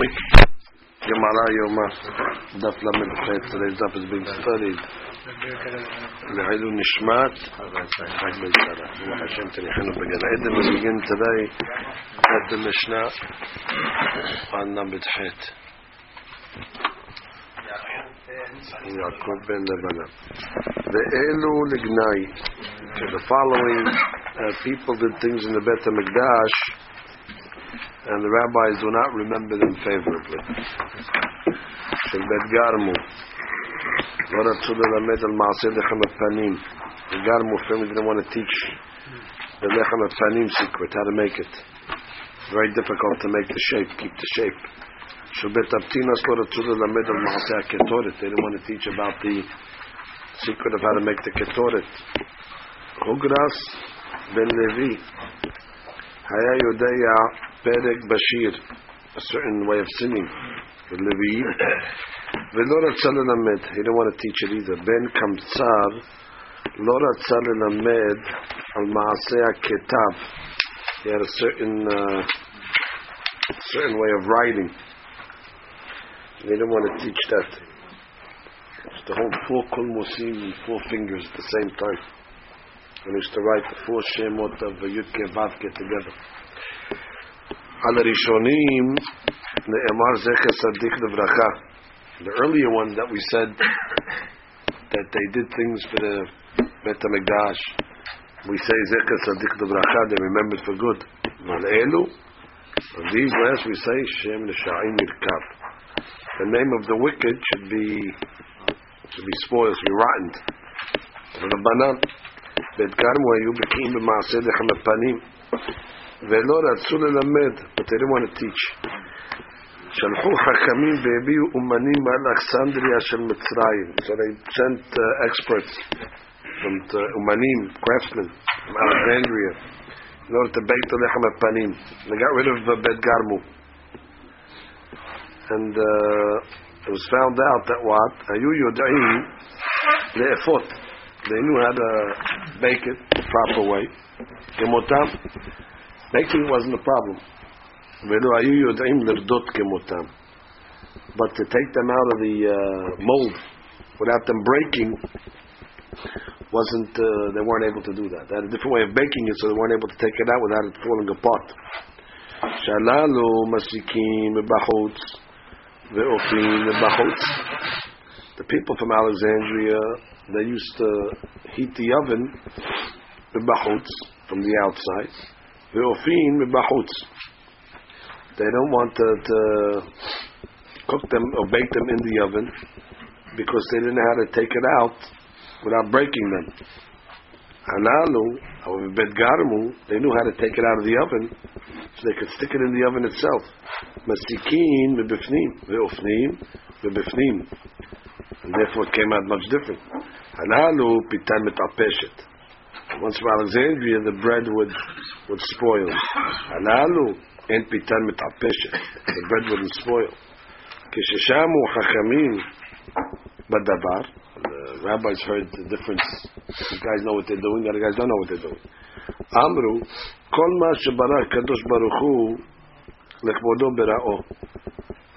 week. Gemara Yoma, Daf Lamed Chet. Today's daf is being studied. Le'ilu Nishmat, Chag Beitara. Ruach Hashem Tenichenu Began Eden. We begin today at the Mishnah on Lamed Chet. Yaakov ben Lebana. Ve'elu Lignai. The following uh, people did things in the Bet HaMikdash and the rabbis do not remember them favorably. של בית גרמו, לא רצו ללמד על מעשה לחם הפנים. The Garmu family didn't want to teach the lechem panim secret, how to make it. Very difficult to make the shape, keep the shape. של בית אבטינס לא רצו ללמד על מעשה הקטורת. They didn't want to teach about the secret of how to make the ketoret. הוגרס בן לוי היה יודע פרק בשיר, a certain way of singing, the לוויים, ולא רצה ללמד, he didn't want to teach it either. בן קמצר לא רצה ללמד על מעשה הכתב. He had a certain, uh, certain way of writing. He didn't want to teach that. It's to hold four kulmusim in four fingers at the same time. And he used to write the four shemot of Yudke Vavke together. על הראשונים נאמר זכר צדיק לברכה. The earlier one that we said that they did things for the Bet HaMikdash. We say זכר צדיק לברכה, they remembered for good. ועל אלו, on these last we say שם לשעים ירכב. The name of the wicked should be should be spoiled, should be rotten. רבנן, בית גרמו היו בקיאים במעשה לחם הפנים. ולא רצו ללמד, but they didn't want to teach. שלחו חכמים והביאו אומנים מאלכסנדריה של מצרים. So they sent uh, experts from the אומנים, craftsmen from Alexandria in order to bake the lechem panim. They got rid of uh, Bet Garmu. And uh, it was found out that what? היו יודעים לאפות. They knew how to bake it the proper way. כמותם Making wasn't a problem. But to take them out of the uh, mold without them breaking wasn't uh, they weren't able to do that. They had a different way of baking it, so they weren't able to take it out without it falling apart. Shalalu masikim. The people from Alexandria they used to heat the oven b'chutz from the outside. Ve'ofin b'bachutz. They don't want to, to, cook them or bake them in the oven because they didn't know how to take it out without breaking them. Hanalu, however, bet garmu, they knew how to take it out of the oven so they could stick it in the oven itself. Masikin b'bifnim, ve'ofnim b'bifnim. And therefore it came out much different. Hanalu pitan metapeshet. Once from Alexandria, the bread would would spoil. Halalu en pitan mitapeshet. The bread wouldn't spoil. Kisheshamu chachamim badavar. The rabbis heard the difference. These guys know what they're doing. The other guys don't know what they're doing. Amru kol ma shebarach kadosh baruch hu berao.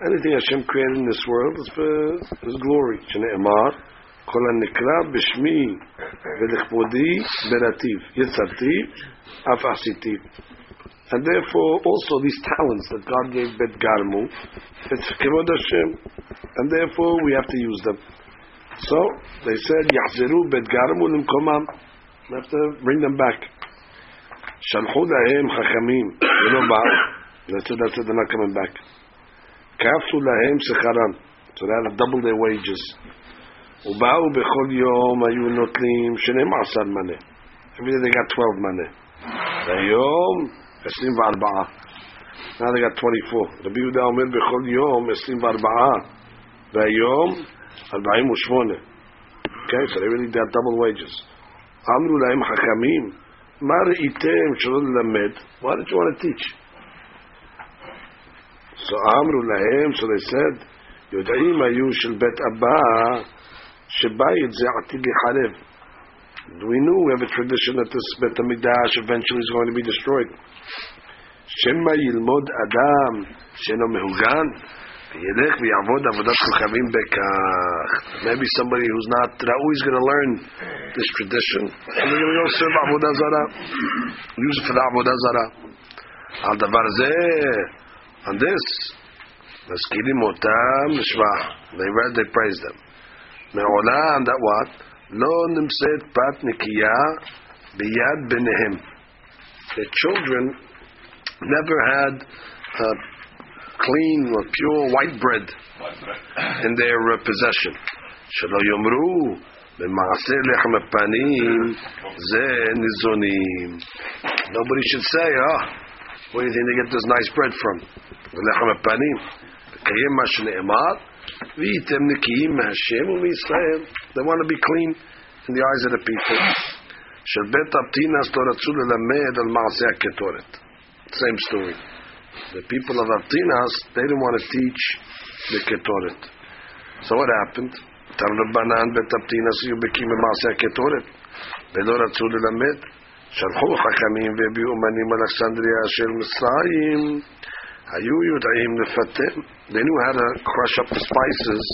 Anything Hashem created in this world is for His glory. Shneimar. כל הנקרא בשמי ולכבודי ברטיב, יצרתי, אף עשיתי. And therefore, also these talents that God gave Bet Garmu, it's Kivod Hashem. And therefore, we have to use them. So, they said, יחזרו Bet Garmu למקומם. We have to bring them back. שלחו להם חכמים, ולא באו. They said, that's it, they're not coming back. כפו להם שכרם. So they had to double their wages. ובאו בכל יום היו נוטלים 12 מנה. Every day they got 12 מנה. והיום 24. Now they got 24. רבי יהודה אומר בכל יום 24. והיום 48. Okay, so they really got double wages. אמרו להם חכמים, מה ראיתם שלא ללמד? Why did you want to teach? So אמרו להם, so they said, יודעים היו של בית אבא We knew we have a tradition that this Bet Hamidash eventually is going to be destroyed. Shema Yilmod Adam Sheno Mehugan Yelech V'yavod Avodat Kuchavim Bekach. Maybe somebody who's not Ra'u is going to learn this tradition. And they're serve Avodah use it for the Avodah Zarah. Al Davar Zeh. On this Otam Shvah they read, they praise them. מעולם, that what? לא נמצאת פת נקייה ביד ביניהם. The children never had uh, clean or pure white bread in their uh, possession. שלא יאמרו במעשה לחם הפנים זה ניזונים. Nobody should say, oh, where do you think they get this nice bread from? לחם הפנים. לקיים מה שנאמר, והייתם נקיים מהשם ומישראל. They want to be clean in the eyes of the people. של בית אבטינס לא רצו ללמד על מעשה הקטורת. Same story. The people of Abtinas, they didn't want to teach the Ketoret. So what happened? Tan Rabbanan bet Abtinas היו בקיאים במעשה הקטורת, ולא רצו ללמד. שלחו חכמים והביאו אומנים אלכסנדריה של מצרים, היו יודעים לפטם. They knew how to crush up the spices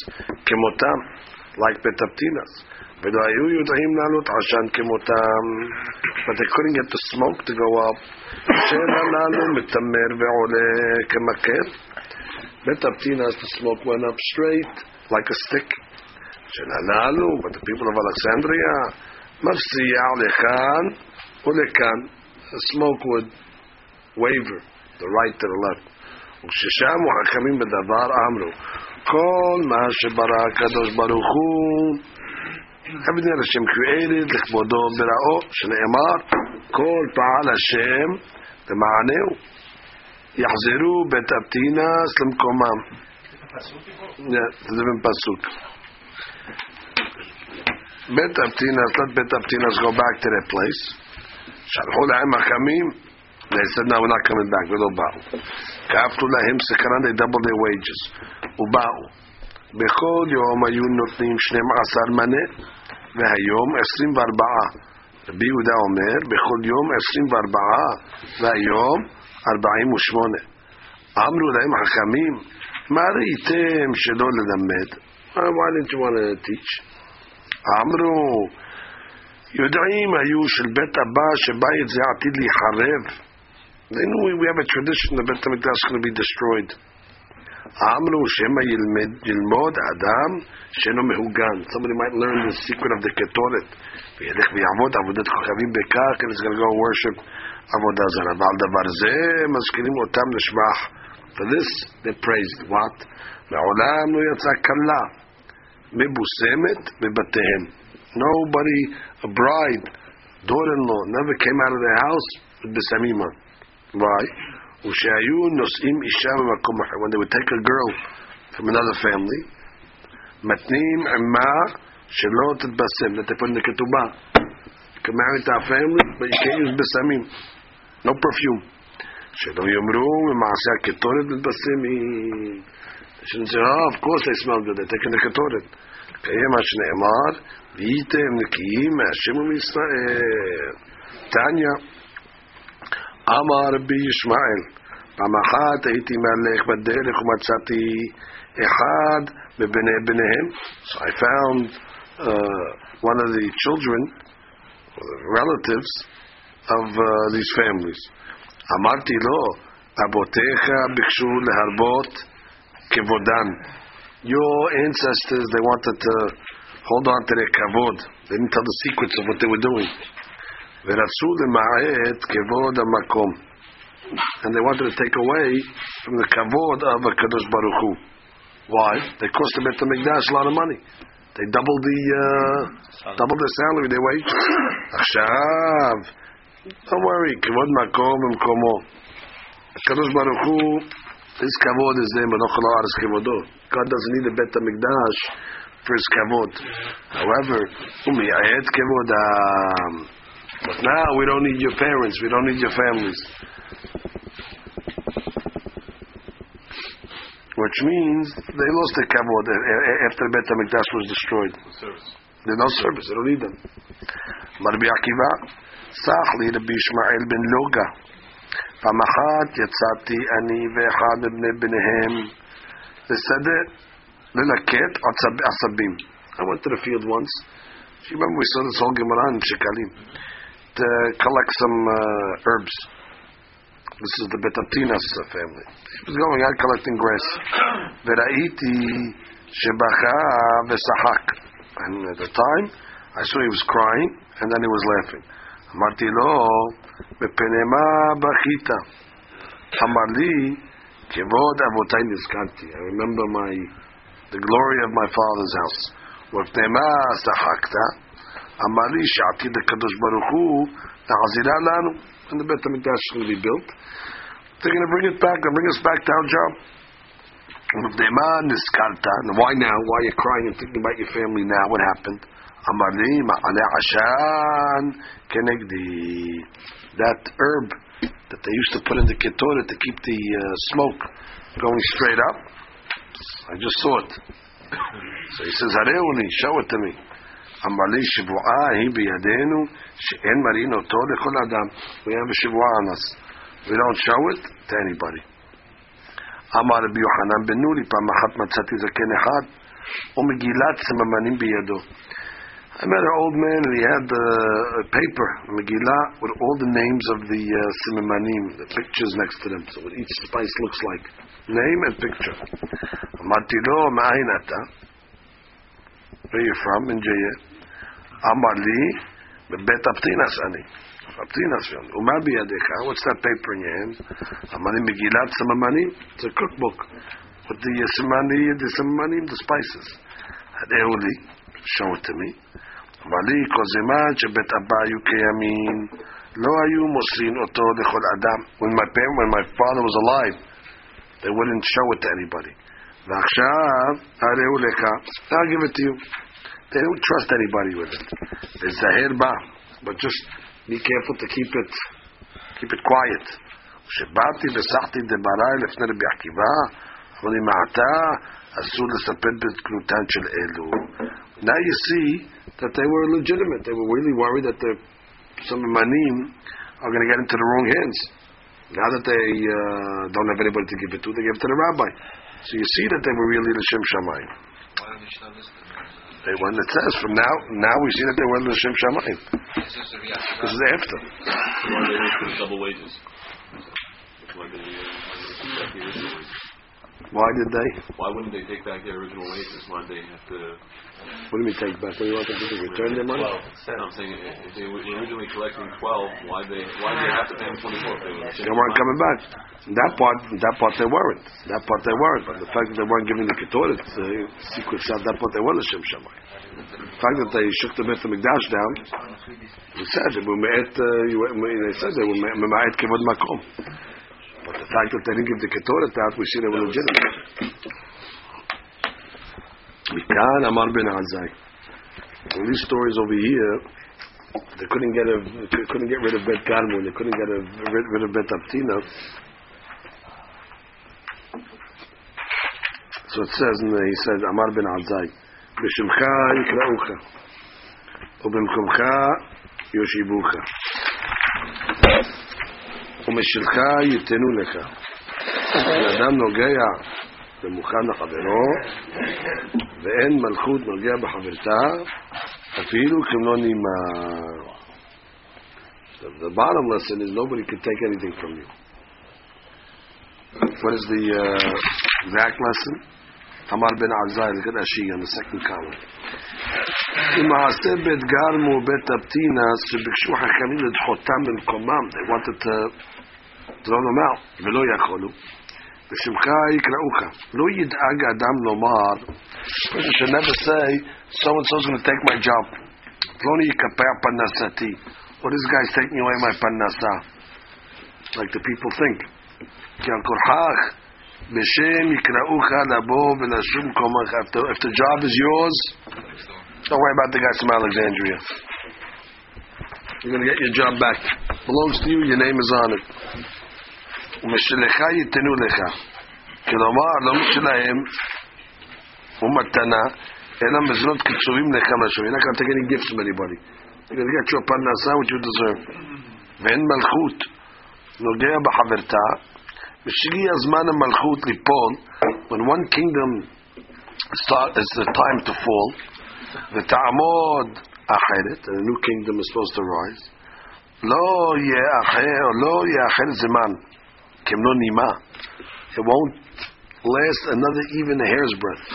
כמותם, like בית Abtinas. ולא היו יודעים לעלות עשן כמותם, but they couldn't get the smoke to go up. שאין הללו מתמר ועולה כמקל. בית אבטינס, the smoke went up straight, like a stick. של הללו, but the people of Alexandria, מפסיע לכאן ולכאן. The smoke would waver, the right to the left. וכששמו חכמים בדבר אמרו, כל מה שברא הקדוש ברוך הוא that Hashem created, לכבודו בראו, שנאמר, כל פעל Hashem למענהו. יחזרו בית אבטינס למקומם. זה בפסוק. בית אבטינס, let בית אבטינס go back to their place. שלחו להם החמים, they said no we're not coming back, ולא באו. כפלו להם סקרן, they doubled their wages. ובאו. בכל יום היו נותנים 12 מנה, והיום 24. רבי יהודה אומר, בכל יום 24, והיום 48. אמרו להם חכמים, מה ראיתם שלא ללמד? Why didn't you want to teach? אמרו, יודעים היו של בית אבא שבית זה עתיד להיחרב. They knew we have a tradition that בית המקדש is going to be destroyed. אמרו שמא ילמד, ילמוד אדם שאינו מהוגן. Somebody might learn the secret of the קטורת. וילך ויעבוד עבודת כוכבים בכך, and he's going to go worship עבודה זרה. ועל דבר זה מזכירים אותם לשבח. For this they praised. What? מעולם לא יצאה כלה מבוסמת בבתיהם. Nobody, a bride, daughter-in-law, never came out of their house with בסמימה. Why? ושהיו נושאים אישה במקום אחר. When they would take a girl from another family, מתנים עמה שלא תתבשם, that they put in the ketubah. You can marry to a family, but you can't use בסמים. No perfume. שלא יאמרו במעשה הקטורת מתבשמים. They shouldn't say, oh, of course they smell good, they're taking the קטורת. קיים מה שנאמר, והייתם נקיים מהשם ומישראל. תניא אמר רבי ישמעאל, פעם אחת הייתי מהלך בדרך ומצאתי אחד מבני בניהם. So I found uh, one of the children, relatives of uh, these families. אמרתי לו, אבותיך ביקשו להרבות כבודן. Your ancestors, they wanted to hold on to their kavod. They didn't tell the secrets of what they were doing. ורצו למעט כבוד המקום. And they wanted to take away from the kavod of HaKadosh Baruch Hu. Why? They cost the Beit HaMikdash a lot of money. They doubled the uh, doubled their salary, their wage. עכשיו, don't worry, כבוד מקום במקומו. הקדוש ברוך הוא, his kavod is there, but לא ארץ כבודו. God doesn't need a Beit HaMikdash for his kavod. However, הוא מייעד כבודם. But now we don't need your parents, we don't need your families. Which means they lost their kavod after Bet HaMikdash was destroyed. There's no service, they don't need them. Rabbi Akiva, Sachli Rabbi Ishmael ben Loga, פעם אחת יצאתי אני ואחד מבני בניהם לשדה ללקט עשבים. I went to the field once. You remember we saw this whole Gemara in Shekalim to collect some uh, herbs. This is the Betatinas family. He was going out collecting grass. וראיתי שבכה ושחק. And at the time, I saw he was crying, and then he was laughing. אמרתי לו, מפני מה בכית? אמר לי, כבוד אבותיי נזכרתי. I remember my, the glory of my father's house. ומפני מה שחקת? Amari Shati the Kadosh Baruch Hu Ta'azira Lanu and the Beit HaMikdash is to be built. They're going to bring it back and bring us back to our job and why now? Why are you crying and thinking about your family now? What happened? Amari Ma'ale Ashan Kenegdi. That herb that they used to put in the ketorah to keep the uh, smoke going straight up. I just saw it. So he says Hareuni show it to me. אמר לי, שבועה היא בידינו, שאין מראים אותו לכל אדם. We have a שבועה on us. We don't show it to anybody. אמר רבי יוחנן בן נורי, פעם אחת מצאתי זקן אחד, ומגילת סממנים בידו. I met an old man and he had uh, a paper, Megillah, with all the names of the uh, simamanim, the pictures next to them, so what each spice looks like. Name and picture. אמרתי לו, מאין אתה? Where you from? In Jaya. אמר לי, בבית הפטינס אני. הפטינס שם. ומה בידיך? What's that paper in your hand? אמר לי, מגילת סממנים. It's a cookbook. With the simamanim, the simamanim, the spices. הראו לי, show it to me. אמר לי, כל זמן שבית אבא היו קיימים, לא היו מוסרים אותו לכל אדם. When my parent, when my father was alive, they wouldn't show it to anybody. ועכשיו, הראו לך, I'll give it to you. They don't trust anybody with it. לזהר בה, but just be careful to keep it, keep it quiet. כשבאתי וסחתי דבריי לפני רבי עקיבא, אמר לי, מעתה אסור לספר בקנותן של אלו. Now you see that they were legitimate. They were really worried that the, some manim are going to get into the wrong hands. Now that they uh, don't have anybody to give it to, they give it to the rabbi. So you see that they were really l'shem shamayim. They when it says from now, now we see that they were l'shem shamayim. This is after. Double wages? Why did they, uh, take back the original wages? Why they? Wouldn't they take back their original wages? Why did they have to? What do you mean take back? What do you want them to do? Return their money? I'm saying if they were originally collecting twelve, why they why did they have to pay them twenty four? They weren't coming back. That part, that part they weren't. That part they weren't. But the fact that they weren't giving the ketoret, the secret shot, that part they were l'shem shamayim. The fact that they shook the Beit Hamikdash down, they said they were me'et, uh, they said they were me'et kivod makom. That they didn't give the ketoret out, we see they were legitimate. מכאן אמר בן עזאי. All these stories over here, they couldn't get a, they couldn't get rid of Bet Garmun, they couldn't get a, rid, rid of Bet Aptina. So it says, in the, he says, Amar ben Azai, בשמך יקראוך, ובמקומך יושיבוך, ומשלך ייתנו לך. בן אדם נוגע ומוכן לחברו, ואין מלכות נוגע בחברתה, אפילו כמלוא נימה. The, the bottom lesson is nobody can take anything from you. What is the uh, exact lesson? Amar ben Azai, look at Ashi on the second column. למעשה בית גרמו ובית הפטינס שביקשו חכמים לדחותם במקומם, they wanted to throw them out, ולא יכולו. בשמך יקראוך. לא ידאג אדם לומר, person should never say, so and so is going to take my job. פלוני יקפח פרנסתי. Or this guy's taking away my פרנסה. Like the people think. כי על כורחך בשם יקראוך לבוא ולשום קומך. If the, if the job is yours, don't worry about the guys from Alexandria. You're going to get your job back. Belongs to you, your name is on it. ומשלך ייתנו לך. כלומר, לא משלהם ומתנה, אלא מזונות קצובים לך משהו. Any gifts from anybody. You're going to get your פרנסה you deserve. ואין מלכות נוגע בחברתה, ושהגיע הזמן המלכות ליפול, when one kingdom start, is the time to fall, ותעמוד אחרת, a new kingdom is supposed to rise, לא יהיה אחר, לא יהיה אחר זמן, כמלוא נימה. It won't last another even a hair's breadth.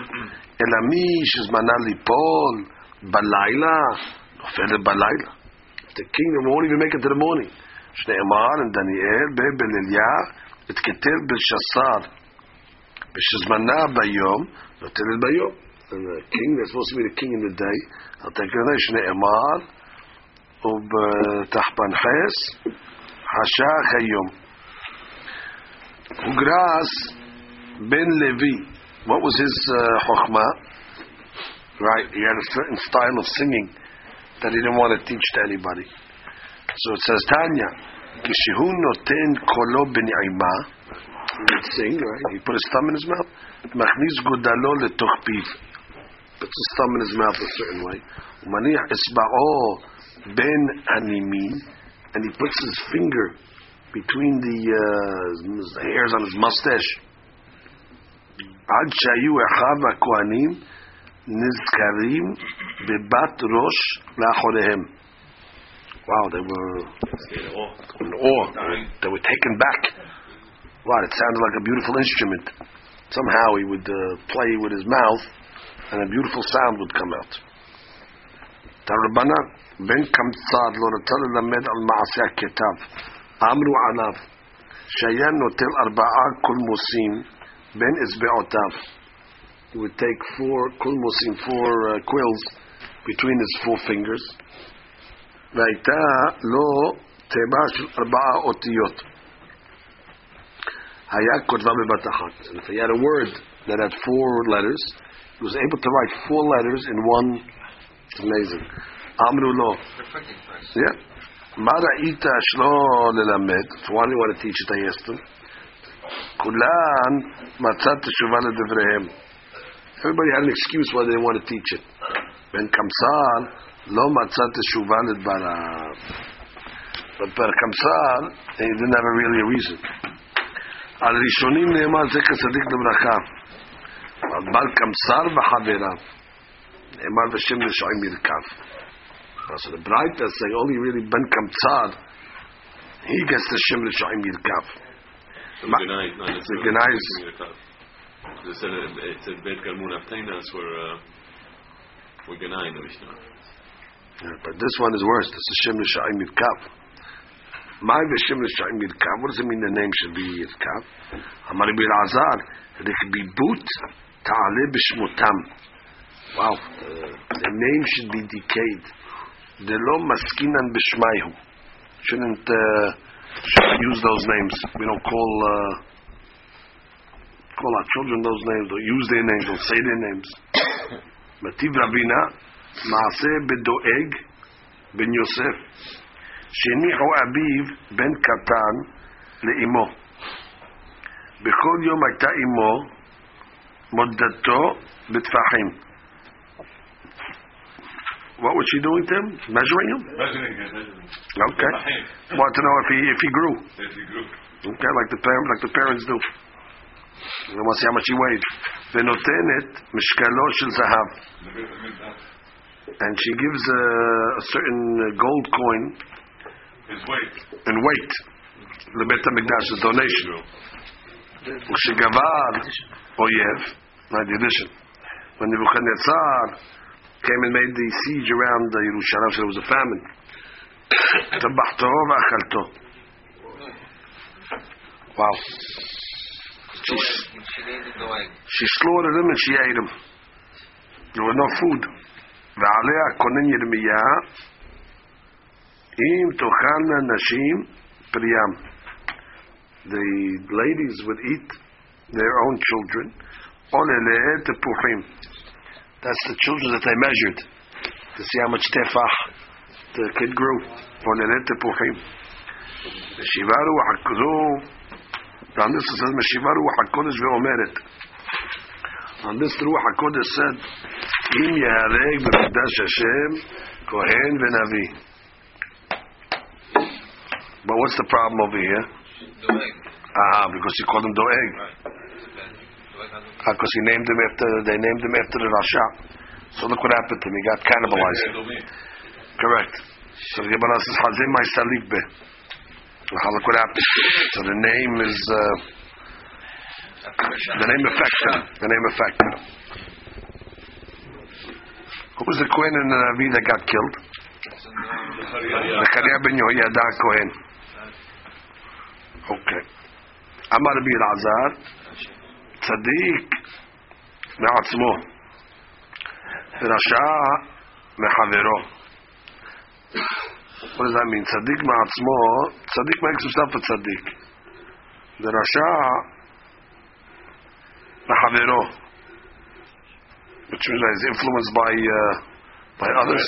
אלא מי שזמנה ליפול בלילה, נופלת בלילה. The kingdom won't even make it to the morning. שנאמר in דניאל, בבליליה, התכתב בלשסר. ושזמנה ביום, נותנת ביום. And the king, that's supposed to be the king in the day, על תקנה שנאמר, ובתחפנחס, חשך היום. Ugras ben Levi. What was his uh, chokhmah? Right, he had a certain style of singing that he didn't want to teach to anybody. So it says, Tanya, kishihu noten kolo b'ni'ima. He would sing, right? He put his thumb in his mouth. Machniz godalo le piv. Puts his thumb in his mouth a certain way. Umanich esba'o ben animin. And he puts his finger between the, uh, the hairs on his mustache. עד שהיו אחיו הכהנים נזכרים בבת ראש לאחוריהם. Wow, they were Scared of all. in awe. They were taken back. Wow, it sounded like a beautiful instrument. Somehow he would uh, play with his mouth, and a beautiful sound would come out. תרבנן, בן קמצר לא רצה ללמד על מעשה הכתב. אמרו עליו, שהיה נוטל ארבעה קולמוסים בין אצבעותיו. He would take four קולמוסים, four uh, quills, between his four fingers. והייתה לו תיבה של ארבעה אותיות. היה כותבה בבת אחת. And if he had a word that had four letters, he was able to write four letters in one. It's amazing. אמרו לו, yeah. מה ראית שלא ללמד? Teach it? I asked him. כולן מצאת תשובה לדבריהם. Everybody had an excuse why they want to teach it. בן קמסר לא מצא תשובה לדבריו. But per קמסר, he didn't have a really a reason. על ראשונים נאמר זה כצדיק לברכה. על בר קמסר וחבריו. נאמר בשם רשעים ירכב. So the that's saying only really Ben Kamtsar, he gets the Shem Rishayim Yirkav. The Ma- Genai, not the is- It said it said Bet Galmun Aftainas were uh, were Genai in the Mishnah. But this one is worse. This is Shem Rishayim Yirkav. My Shem Rishayim Yirkav, what does it mean the name should be Yirkav? Amar Ibn Azar, Rikbibut Ta'ale Bishmutam. Wow, the, the name should be decayed. Delo Maskinan Bishmaihu. Shouldn't, uh, use those names. We don't call, uh, call our children those names. Don't use their names. Don't say their names. Mativ Ravina, Maase Bedoeg Ben Yosef. שהניחו אביו בן קטן לאמו. בכל יום הייתה אמו מודדתו בטפחים. What was she doing to him? Measuring him? Measuring it, measuring. Okay. Tahim. Want to know if he if he grew. If you grew. Okay, like the parents like the parents do. They want to see how much he weighed. ונותנת משקלו של זהב. The bit of meat, that- And she gives a, a certain uh, gold coin His weight. in weight. לבית המקדש, a donation. וכשגבר אויב, not the addition, when Nebuchadnezzar came and made the siege around uh, Yerushalayim, so there was a famine. wow. She, she slaughtered him and she ate him. There was no food. ועליה כונן ירמיה אם תאכלנה נשים פריים. The ladies would eat their own children. עולה תפוחים. That's the children that they measured to see how much tefach the kid grew. עוללה תפוחים. משיבה רוח הקדוש, on this it says משיבה רוח הקודש ואומרת. On this the רוח הקודש said, אם יהרג במקדש השם כהן ונביא. But what's the problem over here? Doeg. Ah, because he called him Doeg. Because he named him after, they named him after the Rasha. So look what happened to him. He got cannibalized. Correct. So the Gemara says, Hazim salik be. Look what happened. So the name is, uh, the name affected him. The name affected him. Who was the Kohen in the Navi that got killed? Zechariah ben Yehoyada Kohen. Okay. Amar Rabbi Elazar, צדיק מעצמו, רשע מחברו. What does that mean? צדיק מעצמו, צדיק makes himself a צדיק. The רשע מחברו. Which means that he's influenced by, uh, by others.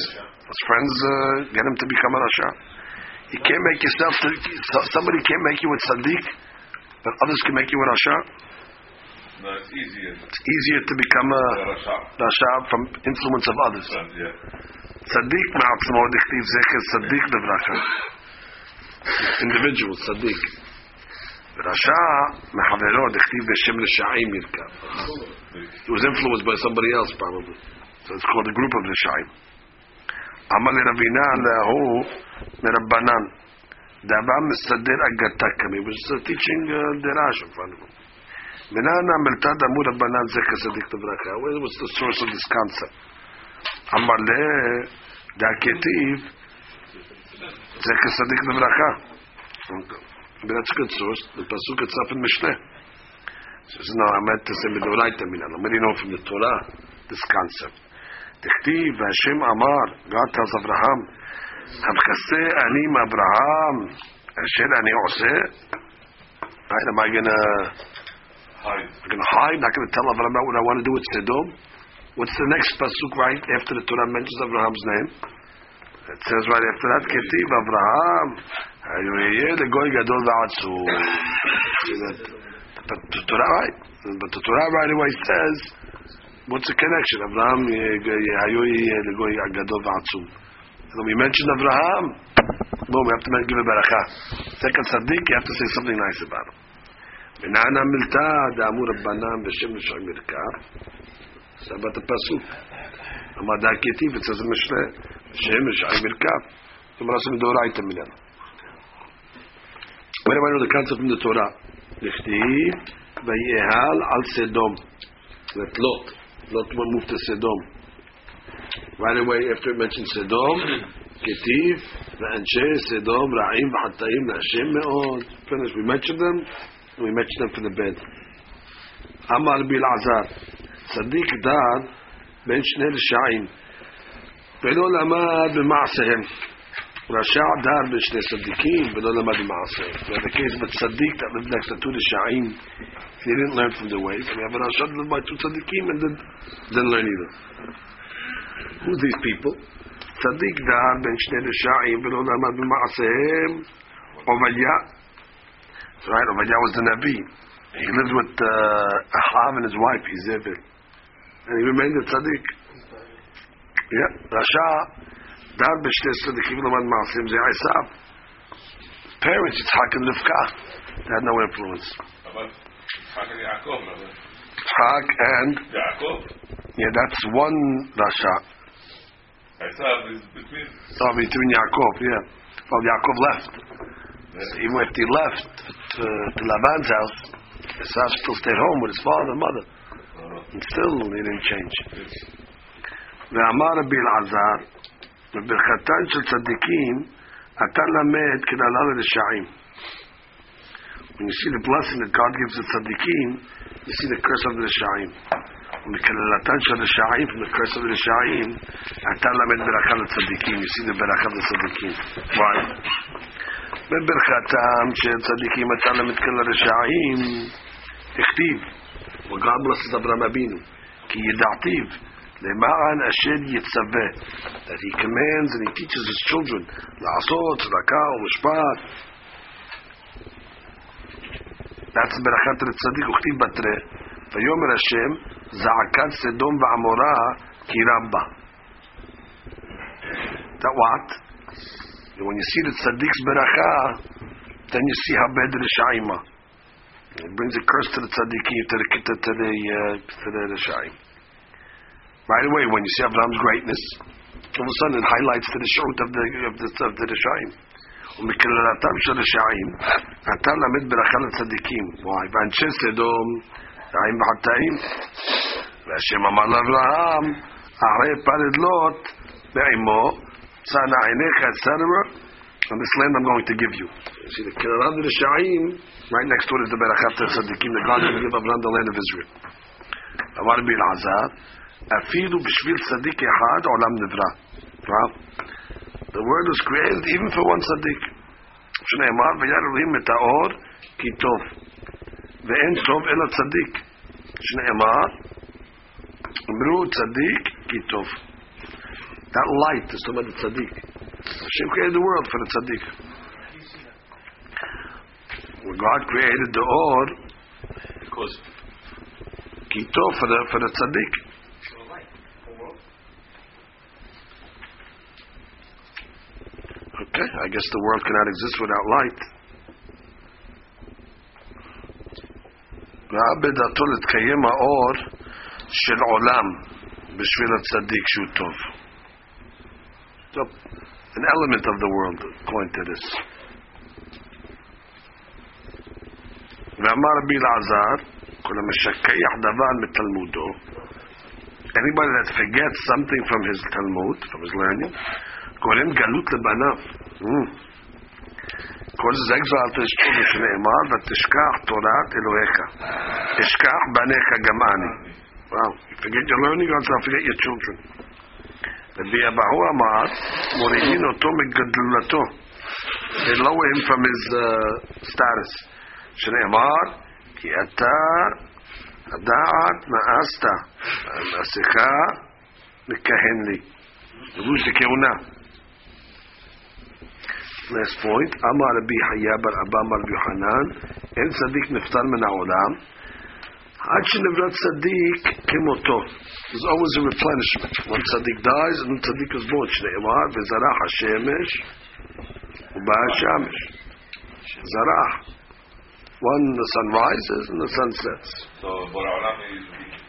His friends uh, get him to become a rasha. You can't make yourself, to, somebody can't make you a tzaddik, but others can make you a rasha. No, it's easier. It's easier to become a Rasha. rasha from influence of others. Yeah. צדיק מעצמו דכתיב זכר צדיק בברכה. individual צדיק. רשע מחברו דכתיב בשם רשעים ירכב. He was influenced by somebody else probably. So it's called a group of רשעים. אמר לרבינה להוא מרבנן. דבר מסדר אגתקם. He was uh, teaching uh, דרש in front of him. מנהנה מלתד אמור רבנן זכר צדיק בברכה. Where was the source of this concept? ל... דהכתיב זה כצדיק לברכה. But that's good source. The pasuk itself in Mishnah. Says, no, I meant to say Midoraita Minan. I'm already know from the Torah this concept. תכתיב, והשם אמר, God tells Abraham, המכסה אני מאברהם, אשר אני עושה. Right, am I gonna, I'm going to hide. Not going to tell Avraham about what I want to do with Sedom. What's the next pasuk right after the Torah mentions Avraham's name? It says right after that, Ketiv Avraham. The going gadol va'atzu. But the Torah right, but the Torah right away says, what's the connection? Abraham eh, eh, hayu gadol we mention Abraham, no, we have to give a barakah. Second tzaddik, you have to say something nice about him. ונענה מלתא דאמור רבנם בשם ישר מרכב, סבא את הפסוק. אמר דא כתיב אצל זה משלה, שם ישר מרכב. זאת אומרת, זה מדאורייתא ממנו. אומר רבנו לכאן זאת מן לכתיב ויהל על סדום. זאת לוט, לוט moved to סדום. Right away, after it סדום, כתיב, ואנשי סדום רעים וחטאים להשם מאוד. פנש we mentioned. we mentioned them for the bed. אמר רבי אלעזר, צדיק דן בין שני רשעים, ולא למד במעשיהם. רשע דן בין שני צדיקים, ולא למד במעשיהם. We have a case of a tzaddik that lived next to two risha'im. He didn't learn from the ways. We have a rasha that lived by two tzaddikim and didn't, didn't learn either. Who are these people? צדיק דן בין שני רשעים, ולא למד במעשיהם. עובדיה. Right? Rav was the Nabi. He lived with uh, Ahav and his wife, He's And he remained a tzaddik. Yeah. Rasha, dad, Dar B'Shteh the Lamad Ma'asim Ze'aisab. zayisav. parents, Yitzhak and Rivka, they had no influence. Yitzhak and Yaakov. Yeah, that's one Rasha. Esav is between. Oh, between Yaakov, yeah. Well, Yaakov left Even if he left to, to Laban's house, Esav still stayed home with his father and mother. And still, he didn't change. ואמר רבי אלעזר, בברכתן של צדיקים, אתה למד קללה לרשעים. When you see the blessing that God gives the tzaddikim, you see the curse of the rishayim. From the קללתן של רשעים, from the curse of the רשעים, אתה למד ברכה לצדיקים. You see the ברכה of the tzaddikim. Why? בברכתם צדיקים אתה למד קללה לרשעים, הכתיב, well, God blesses Abraham Abinu, כי ידעתיו, למען אשר יצווה, that he commands and he teaches his children, לעשות צדקה ומשפט. That's ברכת הצדיק, וכתיב בתרי, ויאמר השם, זעקת סדום ועמורה כי רבה. That what? When you see the tzaddik's beracha, then you see how bad the Rishaim are. It brings a curse to the tzaddikim, to the to, to the uh, to the Rishaim. Right away, when you see Abraham's greatness, all of a sudden it highlights to the short of the of the of the Rishaim. ומקללתם של רשעים, נתן למד ברכה לצדיקים. וואי, ואנשי סדום, רעים וחטאים. והשם אמר לאברהם, אחרי פרד לוט, בעמו, צנע עיניך, etc. And this land I'm going to give you. You see, the Kilaram the Sha'im, right next to it is the Berachat Tzadikim, the God will give Abraham the land of Israel. אמר בי אלעזר, אפילו בשביל צדיק אחד עולם נברא. Wow. The world was created even for one tzaddik. שנאמר, וירא אלוהים את האור כי טוב. ואין טוב אלא צדיק. שנאמר, אמרו צדיק כי טוב. That light is talking about the tzaddik. Hashem created the world for the tzaddik. When God created the or, Because kito for the for the tzaddik. Okay, I guess the world cannot exist without light. ראה בדעתו להתקיים האור של עולם בשביל הצדיק שהוא טוב. So, an element of the world, according to this. ואמר רבי אלעזר, כל המשכח דבר מתלמודו, anybody that forgets something from his Talmud, from his learning, קוראים גלות לבניו. Mm. כל זה כבר אל תשכחו שנאמר, ותשכח תורת אלוהיך. תשכח בניך גם אני. Wow. You forget your learning, God will forget your children. Biabahu Amar, Morihino Tome Gadulato. They lower him from his uh, status. Shnei Amar, Ki Ata Adat Naasta, Nasecha Mekahen Li. Levus de Keuna. Last point, Amar Rabbi Hayya Bar Abba Mar Yohanan, El Sadik Niftar Min Haolam, Ad shenivrat tzaddik kimoto. There's always a replenishment. When tzaddik dies, and tzaddik is born. Shneimar v'zarach hashemesh u'ba'ashamesh. Zarah. When the sun rises, and the sun sets. So, Bora Olam,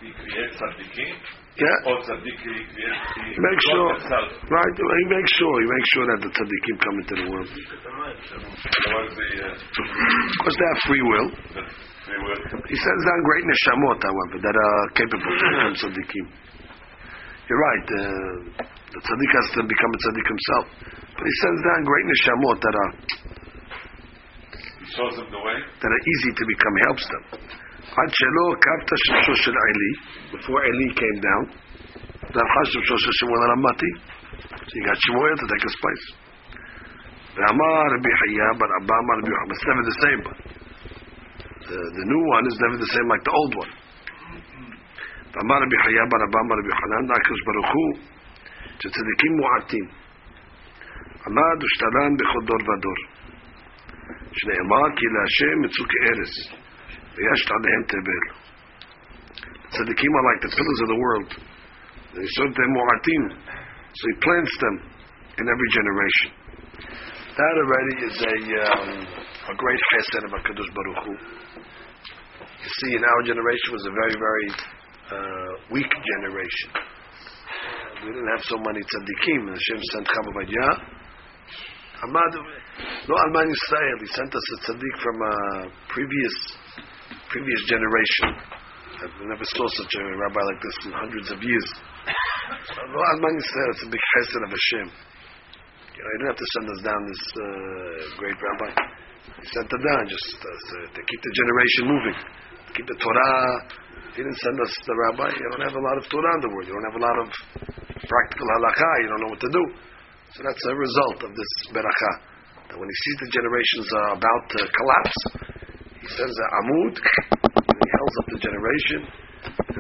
he creates tzaddikim? Yeah. He creates... Make sure. Right, he makes sure. He makes sure that the tzaddikim come into the world. Because they have free will. that they will. He sends down great neshamot, however, that are capable to become tzaddikim. You're right. Uh, the tzaddik has to become a tzaddik himself, but he sends down great neshamot that are He shows them the way. that are easy to become. He helps them. עד שלא קמת שמשו של עלי, before Eli came down, והלכה שמשו של שמואל הרמתי, so you got Shmuel to take his place. ואמר רבי חייא בר אבא אמר רבי יוחנן, it's never the same, but the, the new one is never the same like the old one. ואמר רבי חייא בר אבא אמר רבי יוחנן, הקדוש ברוך הוא, שצדיקים מועטים, עמד ושתלן בכל דור ודור. שנאמר כי להשם מצאו כארץ, ויש עליהם תבל. צדיקים are like the pillars of the world. They serve them mu'atim. So he plants them in every generation. That already is a, um, a great chesed of HaKadosh Baruch Hu. You see, in our generation was a very, very uh, weak generation. We didn't have so many tzaddikim. Hashem sent Chavav Ahmad, no Alman Yisrael. He sent us a tzaddik from a previous previous generation. I never saw such a rabbi like this in hundreds of years. No Alman Yisrael. It's a big chesed of Hashem. You didn't have to send us down this uh, great rabbi. He sent it down just uh, to keep the generation moving, to keep the Torah. He didn't send us the rabbi. You don't have a lot of Torah in the world. You don't have a lot of practical halakha. You don't know what to do. So that's a result of this beracha. That when he sees the generations are about to collapse, he sends a amud, and he holds up the generation,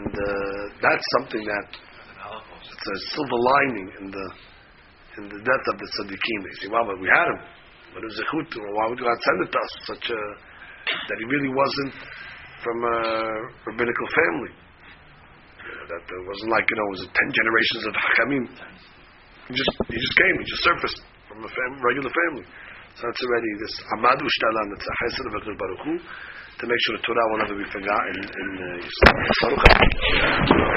and uh, that's something that it's a silver lining in the in the death of the tzaddikim. They say, "Wow, but we had him. But it was a chut. Why would God send it to us? Such a that he really wasn't from a rabbinical family. You that there wasn't like you know, it was ten generations of hachamim. He just he just came. He just surfaced from a fam- regular family. So that's already this Amad Ushtalan, it's a Chesed of HaKadosh Baruch Hu, to make sure the Torah will never be forgotten in, in uh.